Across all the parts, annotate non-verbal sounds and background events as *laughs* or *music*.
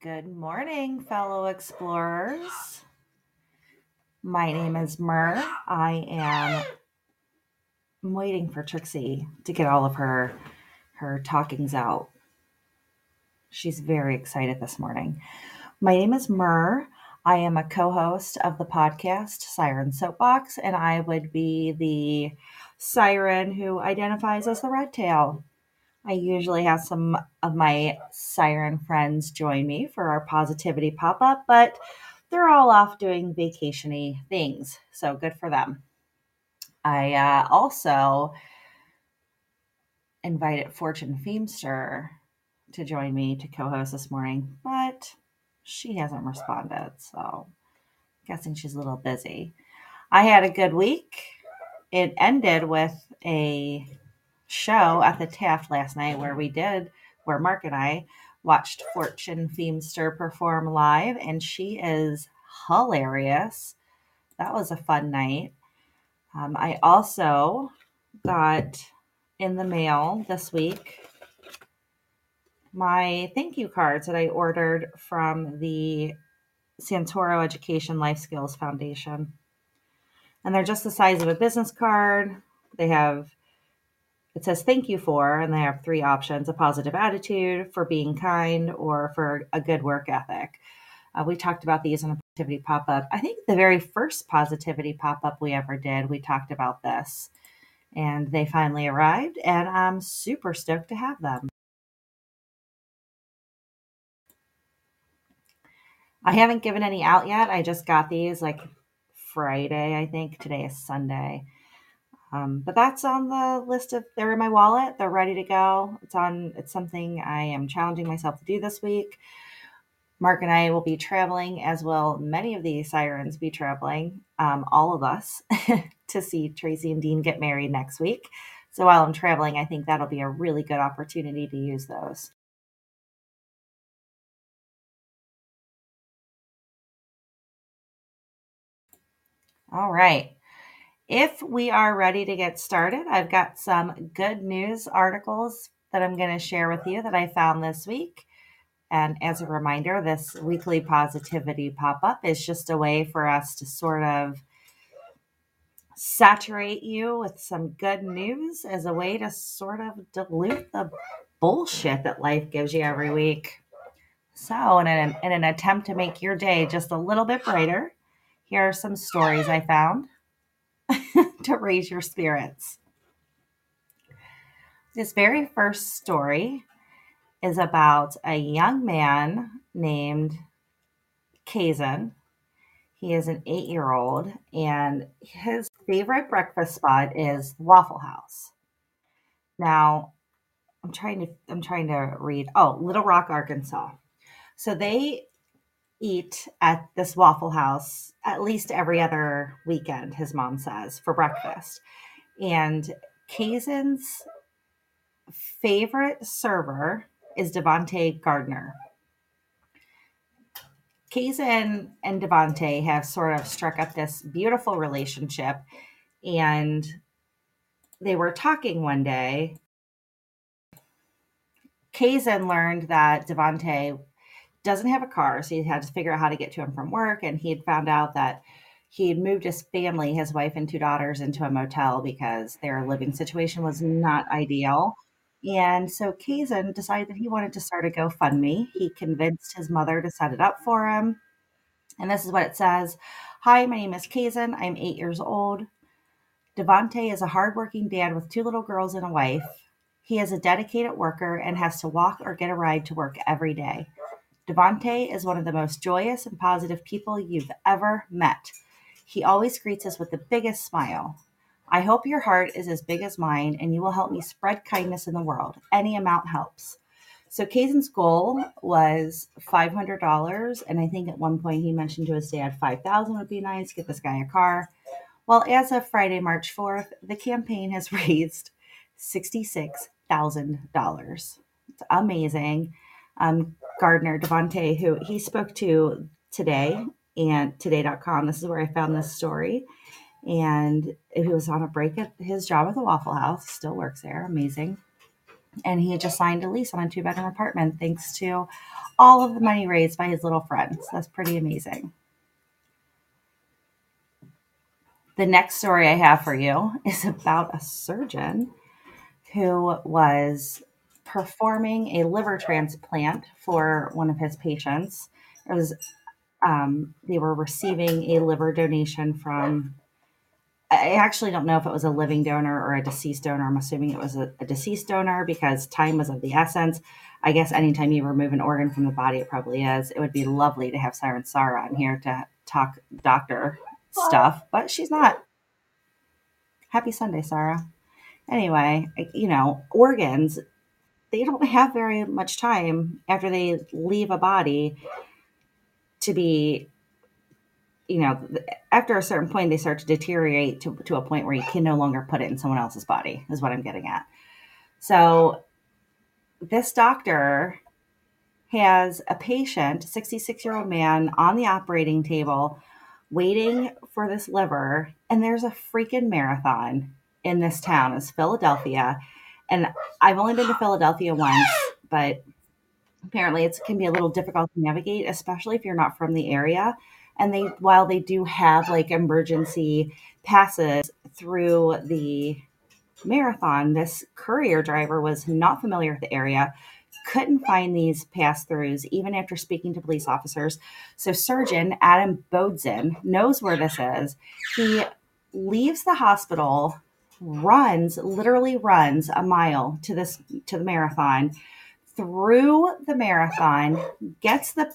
Good morning, fellow explorers. My name is Mur. I am I'm waiting for Trixie to get all of her her talkings out. She's very excited this morning. My name is Mur. I am a co-host of the podcast Siren Soapbox, and I would be the siren who identifies as the red tail. I usually have some of my siren friends join me for our positivity pop up, but they're all off doing vacationy things. So good for them. I uh, also invited Fortune Feemster to join me to co host this morning, but she hasn't responded. So guessing she's a little busy. I had a good week. It ended with a show at the Taft last night where we did, where Mark and I watched Fortune Feemster perform live, and she is hilarious. That was a fun night. Um, I also got in the mail this week my thank you cards that I ordered from the Santoro Education Life Skills Foundation. And they're just the size of a business card. They have it says thank you for, and they have three options a positive attitude, for being kind, or for a good work ethic. Uh, we talked about these in a positivity pop up. I think the very first positivity pop up we ever did, we talked about this. And they finally arrived, and I'm super stoked to have them. I haven't given any out yet. I just got these like Friday, I think. Today is Sunday. Um, but that's on the list of they're in my wallet. They're ready to go. It's on. It's something I am challenging myself to do this week. Mark and I will be traveling, as will many of the sirens be traveling. Um, all of us *laughs* to see Tracy and Dean get married next week. So while I'm traveling, I think that'll be a really good opportunity to use those. All right. If we are ready to get started, I've got some good news articles that I'm going to share with you that I found this week. And as a reminder, this weekly positivity pop up is just a way for us to sort of saturate you with some good news as a way to sort of dilute the bullshit that life gives you every week. So, in an, in an attempt to make your day just a little bit brighter, here are some stories I found *laughs* to raise your spirits. This very first story is about a young man named Kazan. He is an eight year old, and his favorite breakfast spot is Waffle House. Now, I'm trying to I'm trying to read. Oh, Little Rock, Arkansas. So they eat at this Waffle House at least every other weekend, his mom says, for breakfast. And Kazan's favorite server is Devonte Gardner. Kazan and Devonte have sort of struck up this beautiful relationship, and they were talking one day. Kazan learned that Devonte doesn't have a car, so he had to figure out how to get to him from work. And he had found out that he had moved his family, his wife and two daughters, into a motel because their living situation was not ideal. And so Kazan decided that he wanted to start a GoFundMe. He convinced his mother to set it up for him. And this is what it says Hi, my name is Kazan. I'm eight years old. Devonte is a hardworking dad with two little girls and a wife. He is a dedicated worker and has to walk or get a ride to work every day. Devonte is one of the most joyous and positive people you've ever met. He always greets us with the biggest smile. I hope your heart is as big as mine and you will help me spread kindness in the world. Any amount helps. So Kazan's goal was $500 and I think at one point he mentioned to his dad 5000 would be nice, get this guy a car. Well, as of Friday, March 4th, the campaign has *laughs* raised $66,000. It's amazing um, Gardner Devonte, who he spoke to today and today.com. This is where I found this story. And he was on a break at his job at the Waffle House, still works there. Amazing. and he had just signed a lease on a two bedroom apartment thanks to all of the money raised by his little friends. That's pretty amazing. The next story I have for you is about a surgeon who was performing a liver transplant for one of his patients. It was um, they were receiving a liver donation from I actually don't know if it was a living donor or a deceased donor. I'm assuming it was a, a, deceased donor because time was of the essence. I guess anytime you remove an organ from the body, it probably is. It would be lovely to have Siren Sarah on here to talk doctor stuff, but she's not. Happy Sunday, Sarah. Anyway, you know, organs, they don't have very much time after they leave a body to be you know, after a certain point, they start to deteriorate to, to a point where you can no longer put it in someone else's body, is what I'm getting at. So, this doctor has a patient, 66 year old man, on the operating table waiting for this liver. And there's a freaking marathon in this town, it's Philadelphia. And I've only been to Philadelphia once, but apparently it can be a little difficult to navigate, especially if you're not from the area. And they while they do have like emergency passes through the marathon this courier driver was not familiar with the area couldn't find these pass throughs even after speaking to police officers. So surgeon adam bodzin knows where this is. He leaves the hospital runs literally runs a mile to this to the marathon through the marathon gets the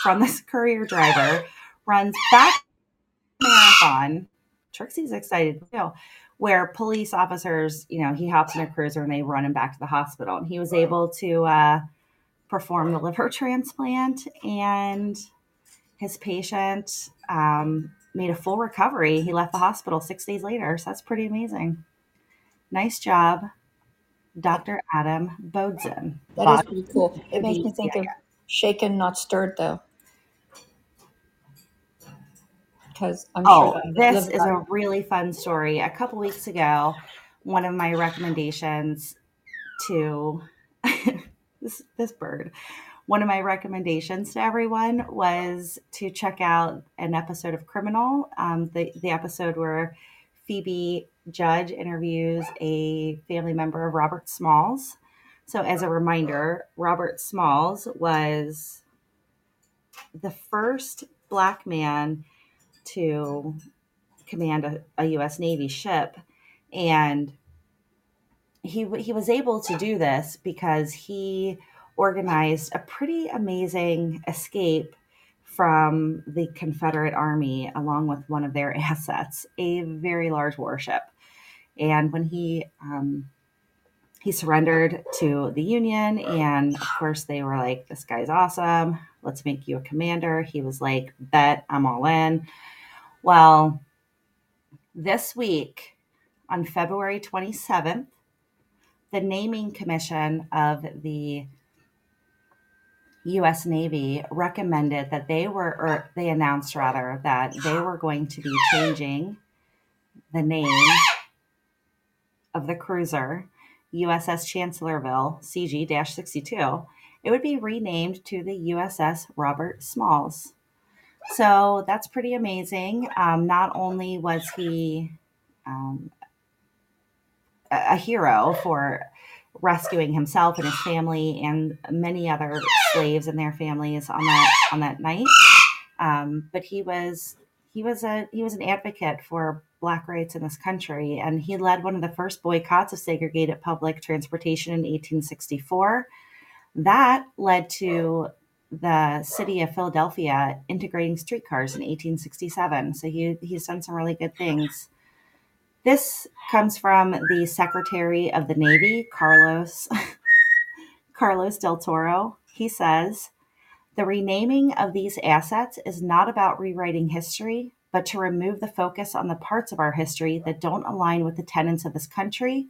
from this courier driver runs back marathon. Trixie's excited too. Where police officers, you know, he hops in a cruiser and they run him back to the hospital. And he was able to uh, perform the liver *laughs* transplant, and his patient um, made a full recovery. He left the hospital six days later. So that's pretty amazing. Nice job, Dr. Adam Bodzin. That is pretty cool. It makes me think yeah, of yeah. shaken, not stirred, though. because I'm oh, sure this is a really fun story. A couple weeks ago, one of my recommendations to *laughs* this this bird, one of my recommendations to everyone was to check out an episode of Criminal, um, the the episode where Phoebe Judge interviews a family member of Robert Smalls. So, as a reminder, Robert Smalls was the first black man to command a, a U.S. Navy ship, and he he was able to do this because he organized a pretty amazing escape from the Confederate Army along with one of their *laughs* assets, a very large warship. And when he um, he surrendered to the Union, and of course they were like, "This guy's awesome. Let's make you a commander." He was like, "Bet I'm all in." Well, this week on February 27th, the naming commission of the US Navy recommended that they were, or they announced rather, that they were going to be changing the name of the cruiser USS Chancellorsville CG 62. It would be renamed to the USS Robert Smalls. So that's pretty amazing. Um, not only was he um, a, a hero for rescuing himself and his family and many other slaves and their families on that on that night, um, but he was he was a he was an advocate for black rights in this country, and he led one of the first boycotts of segregated public transportation in 1864. That led to the city of Philadelphia integrating streetcars in 1867. So he, he's done some really good things. This comes from the Secretary of the Navy, Carlos *laughs* Carlos del Toro. He says, "The renaming of these assets is not about rewriting history, but to remove the focus on the parts of our history that don't align with the tenets of this country."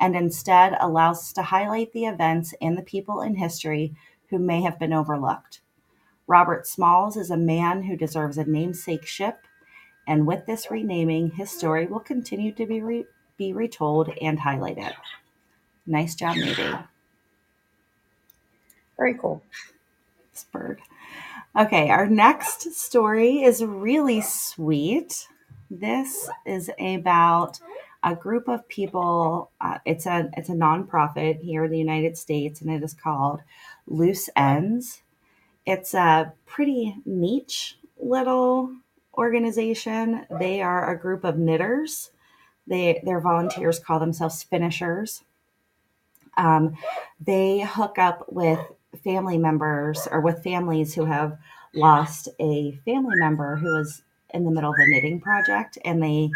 And instead allows us to highlight the events and the people in history who may have been overlooked. Robert Smalls is a man who deserves a namesake ship, and with this renaming, his story will continue to be, re- be retold and highlighted. Nice job, Navy. Very cool. Spurred. Okay, our next story is really sweet. This is about a group of people. Uh, it's a it's a nonprofit here in the United States, and it is called Loose Ends. It's a pretty niche little organization. They are a group of knitters. They their volunteers call themselves finishers. Um, they hook up with family members or with families who have lost a family member who is in the middle of a knitting project and they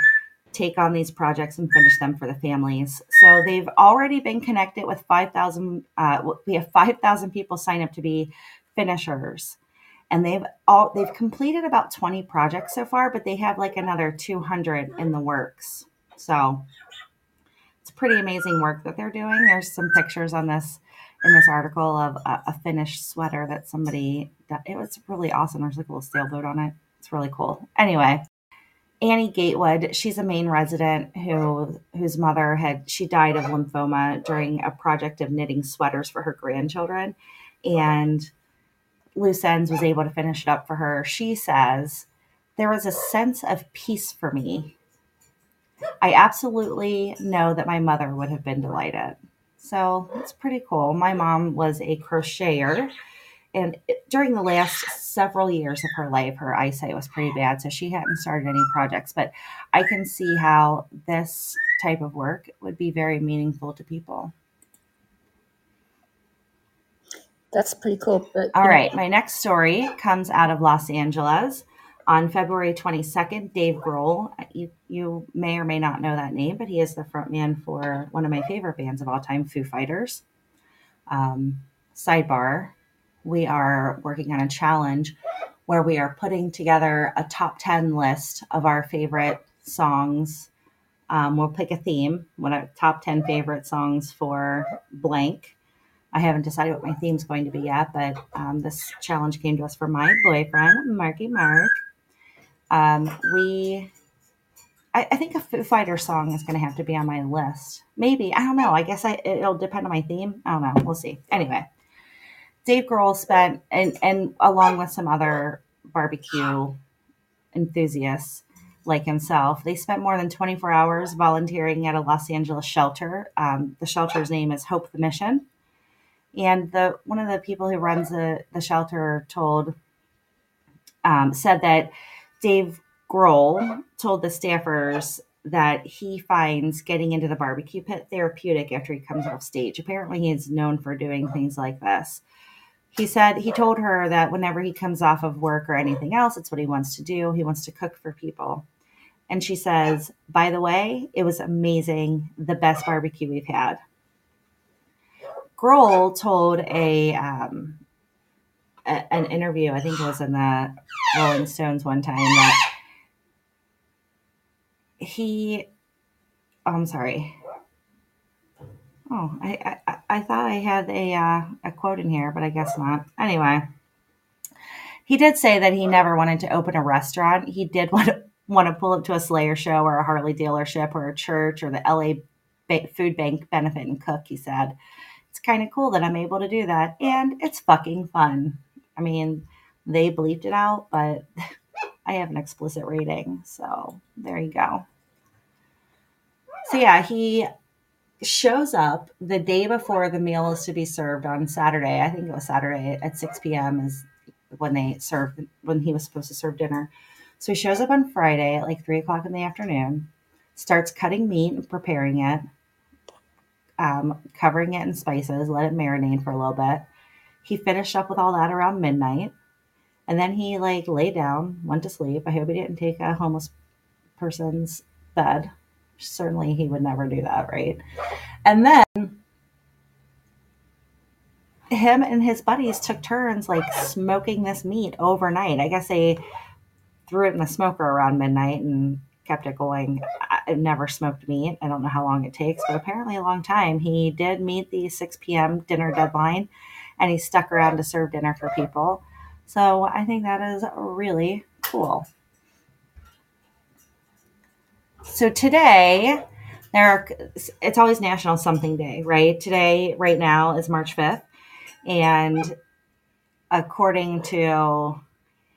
take on these projects and finish them for the families. So they've already been connected with 5,000. Uh, we have 5,000 people sign up to be finishers. And they've all they've completed about 20 projects so far, but they have like another 200 in the works. So it's pretty amazing work that they're doing. There's some pictures on this in this article of a, a finished sweater that somebody that it was really awesome. There's like a little sailboat on it. It's really cool. Anyway, Annie Gatewood, she's a Maine resident who whose mother had she died of lymphoma during a project of knitting sweaters for her grandchildren, and Loose Ends was able to finish it up for her. She says there was a sense of peace for me. I absolutely know that my mother would have been delighted. So it's pretty cool. My mom was a crocheter and during the last several years of her life, her eyesight was pretty bad, so she hadn't started any projects. But I can see how this type of work would be very meaningful to people. That's pretty cool. But all right, my next story comes out of Los Angeles. On February 22nd, Dave Grohl, you, you may or may not know that name, but he is the frontman for one of my favorite bands of all time, Foo Fighters. Um, sidebar we are working on a challenge where we are putting together a top 10 list of our favorite songs. Um, we'll pick a theme, one of top 10 favorite songs for blank. I haven't decided what my theme is going to be yet, but um, this challenge came to us from my boyfriend, Marky Mark. Um, we, I, I, think a Foo Fighter song is going to have to be on my list. Maybe I don't know. I guess I, it'll depend on my theme. I don't know. We'll see. Anyway, Dave Grohl spent, and, and along with some other barbecue enthusiasts like himself, they spent more than 24 hours volunteering at a Los Angeles shelter. Um, the shelter's name is Hope the Mission. And the one of the people who runs the, the shelter told um, said that Dave Grohl told the staffers that he finds getting into the barbecue pit therapeutic after he comes off stage. Apparently, he is known for doing things like this he said he told her that whenever he comes off of work or anything else, it's what he wants to do. He wants to cook for people. And she says, by the way, it was amazing, the best barbecue we've had. Grohl told a, um, a an interview, I think it was in the Rolling Stones one time, that he, oh, I'm sorry, Oh, I, I, I thought I had a uh, a quote in here, but I guess not. Anyway, he did say that he never wanted to open a restaurant. He did *laughs* want to want to pull up to a Slayer show or a Harley dealership or a church or the LA ba- Food Bank benefit and cook. He said it's kind of cool that I'm able to do that, and it's fucking fun. I mean, they bleeped it out, but *laughs* I have an explicit rating, so there you go. So yeah, he shows up the day before the meal is to be served on Saturday. I think it was Saturday at 6 p.m. is when they served when he was supposed to serve dinner. So he shows up on Friday at like three o'clock in the afternoon, starts cutting meat and preparing it, um, covering it in spices, let it marinate for a little bit. He finished up with all that around midnight. And then he like lay down, went to sleep. I hope he didn't take a homeless person's bed certainly he would never do that, right? And then him and his buddies took turns like smoking this meat overnight. I guess they threw it in the smoker around midnight and kept it going. I never smoked meat. I don't know how long it takes, but apparently a long time. He did meet the 6 p.m. dinner deadline and he stuck around to serve dinner for people. So I think that is really cool. So today, there are, it's always National Something Day, right? Today, right now, is March 5th. And according to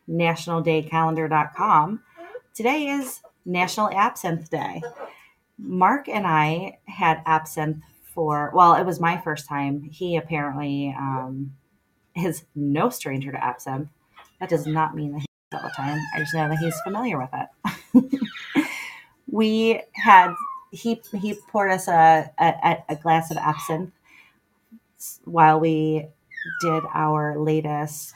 nationaldaycalendar.com, today is National Absinthe Day. Mark and I had absinthe for, well, it was my first time. He apparently um, is no stranger to absinthe. That does not mean that he all the time. I just know that he's familiar with it. *laughs* we had he he poured us a, a, a glass of absinthe while we did our latest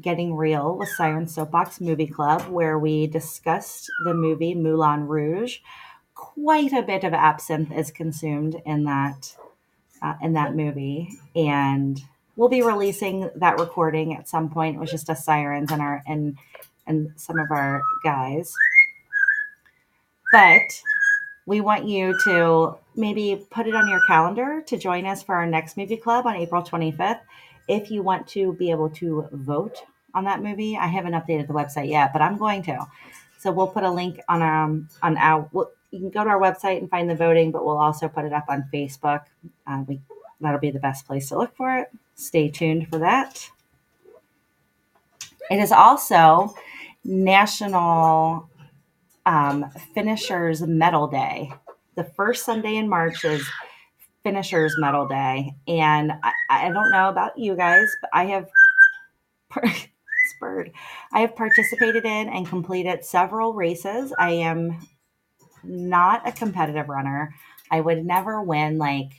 Getting Real with Siren Soapbox Movie Club, where we discussed the movie Moulin Rouge. Quite a bit of absinthe is consumed in that uh, in that movie, and we'll be releasing that recording at some point. It was just us sirens and our and and some of our guys, but we want you to maybe put it on your calendar to join us for our next movie club on April 25th. If you want to be able to vote on that movie, I haven't updated the website yet, but I'm going to. So we'll put a link on um on our. We'll, you can go to our website and find the voting, but we'll also put it up on Facebook. Uh, we that'll be the best place to look for it. Stay tuned for that. It is also National um, Finishers Medal Day. The first Sunday in March is Finishers Medal Day. And I, I don't know about you guys, but I have *laughs* spurred. I have participated in and completed several races. I am not a competitive runner. I would never win like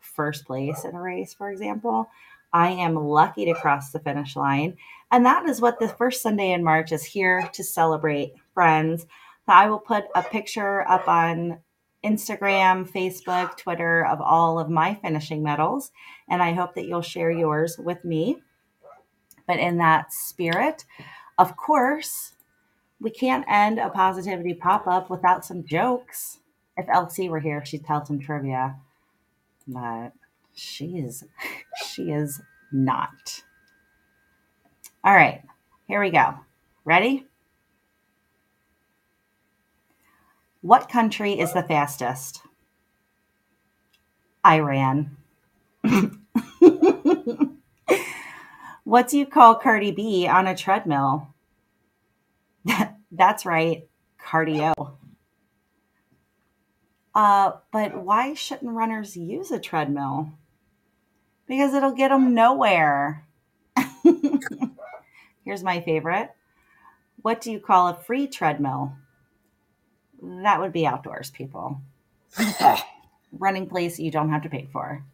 first place in a race, for example. I am lucky to cross the finish line. And that is what the first Sunday in March is here to celebrate, friends. I will put a picture up on Instagram, Facebook, Twitter of all of my finishing medals. And I hope that you'll share yours with me. But in that spirit, of course, we can't end a positivity pop up without some jokes. If Elsie were here, she'd tell some trivia. But she is she is not. All right, here we go. Ready? What country is the fastest? Iran. *laughs* what do you call Cardi B on a treadmill? *laughs* That's right, cardio. Uh, but why shouldn't runners use a treadmill? Because it'll get them nowhere. *laughs* Here's my favorite. What do you call a free treadmill? That would be outdoors, people. *laughs* Running place you don't have to pay for.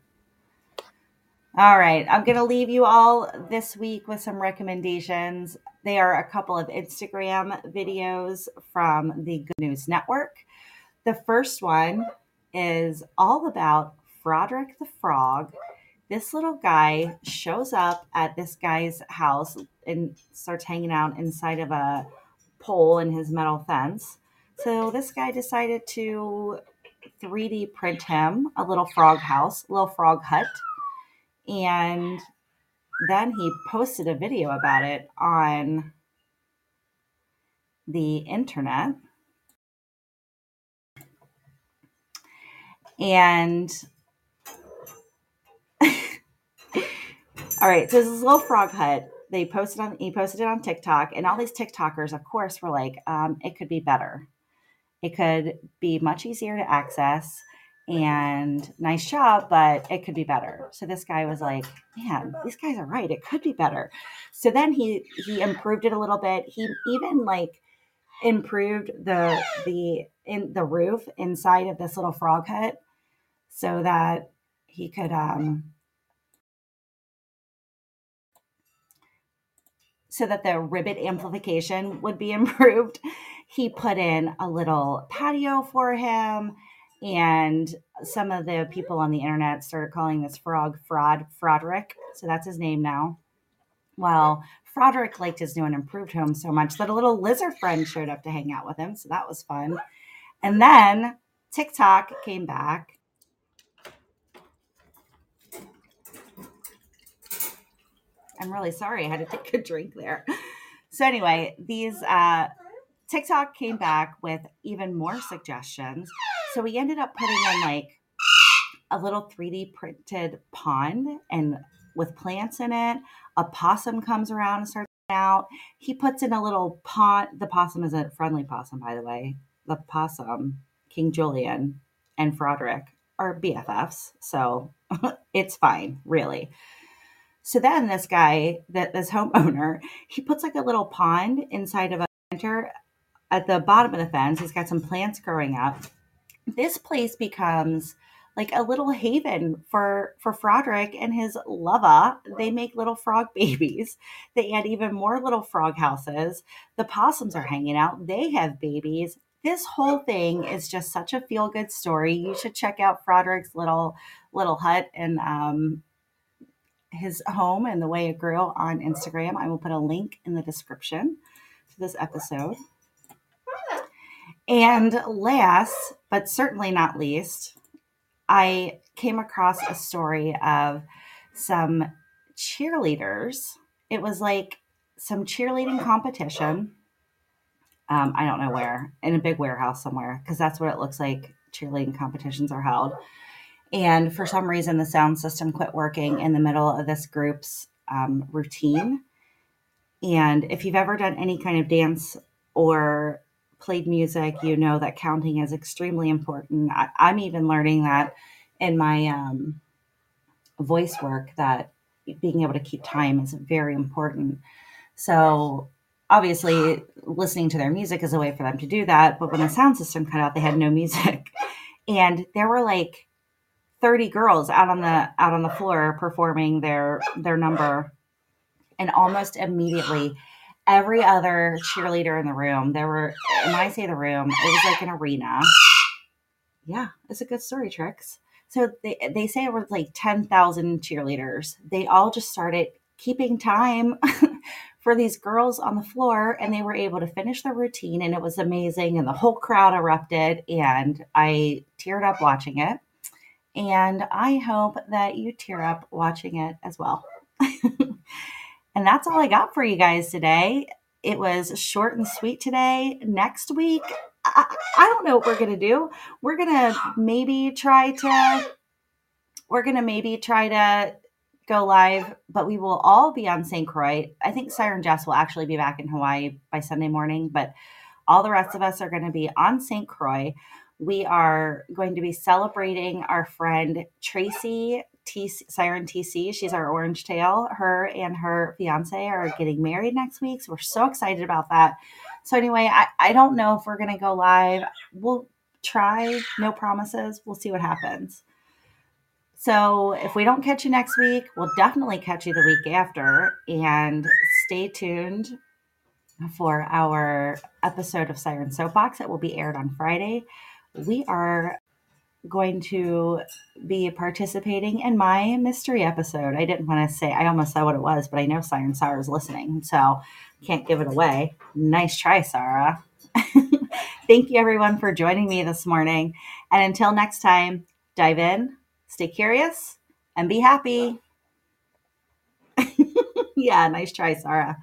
All right, I'm going to leave you all this week with some recommendations. They are a couple of Instagram videos from the Good News Network. The first one is all about Froderick the Frog. This little guy shows up at this guy's house and starts hanging out inside of a pole in his metal fence. So this guy decided to 3D print him a little frog house, little frog hut. And then he posted a video about it on the internet. And *laughs* all right, so this is little frog hut. They posted on he posted it on TikTok, and all these TikTokers, of course, were like, um, it could be better. It could be much easier to access and nice job, but it could be better. So this guy was like, man, these guys are right. It could be better. So then he he improved it a little bit. He even like improved the the in the roof inside of this little frog hut so that he could um so that the ribbit amplification would be *laughs* improved. He put in a little patio for him, and some of the people on the internet started calling this frog Fraud Froderick. So that's his name now. Well, Froderick liked his new and improved home so much that a little lizard friend showed up to hang out with him. So that was fun. And then TikTok came back I'm really sorry. I had to take a drink there. So anyway, these uh, TikTok came back with even more suggestions. so we ended up putting in like a little 3D printed pond and with plants in it. A possum comes around and starts out. He puts in a little pond. The possum is a friendly possum, by the way. The possum, King Julian, and Froderick are BFFs, so *laughs* it's fine, really. So then this guy, that this homeowner, he puts like a little pond inside of a center at the bottom of the fence. He's got some plants growing up. This place becomes like a little haven for for Froderick and his lover. They make little frog *laughs* babies. They add even more little frog houses. The possums are hanging out. They have babies. This whole thing is just such a feel good story. You should check out Froderick's little little hut and um, his home and the way it grew on Instagram. I will put a link in the description to this episode. And last, but certainly not least, I came across a story of some cheerleaders. It was like some cheerleading competition. Um, I don't know where, in a big warehouse somewhere, because that's what it looks like cheerleading competitions are held. And for some reason, the sound system quit working in the middle of this group's um, routine. And if you've ever done any kind of dance or played music, you know that counting is extremely important. I, am even learning that in my um, voice work that being able to keep time is very important. So obviously listening to their music is a way for them to do that. But when the sound system cut out, they had no music. *laughs* And there were like 30 girls out on the out on the floor performing their their number. And almost immediately every other cheerleader in the room. There were, when I say the room, it was like an arena. Yeah, it's a good story, Tricks. So they, they say it was like 10,000 cheerleaders. They all just started keeping time *laughs* for these girls on the floor and they were able to finish their routine and it was amazing and the whole crowd erupted and I teared up watching it. And I hope that you tear up watching it as well. *laughs* And that's all I got for you guys today. It was short and sweet today. Next week, I, I don't know what we're going to do. We're going to maybe try to, we're going to maybe try to go live, but we will all be on St. Croix. I think Siren Jess will actually be back in Hawaii by Sunday morning, but all the rest of us are going to be on St. Croix. We are going to be celebrating our friend Tracy TC, Siren TC. She's our orange tail. Her and her fiance are getting married next week. So we're so excited about that. So, anyway, I, I don't know if we're going to go live. We'll try, no promises. We'll see what happens. So, if we don't catch you next week, we'll definitely catch you the week after. And stay tuned for our episode of Siren Soapbox that will be aired on Friday. We are going to be participating in my mystery episode. I didn't want to say, I almost said what it was, but I know Siren Sarah is listening, so can't give it away. Nice try, Sarah. *laughs* Thank you, everyone, for joining me this morning. And until next time, dive in, stay curious, and be happy. *laughs* yeah, nice try, Sarah.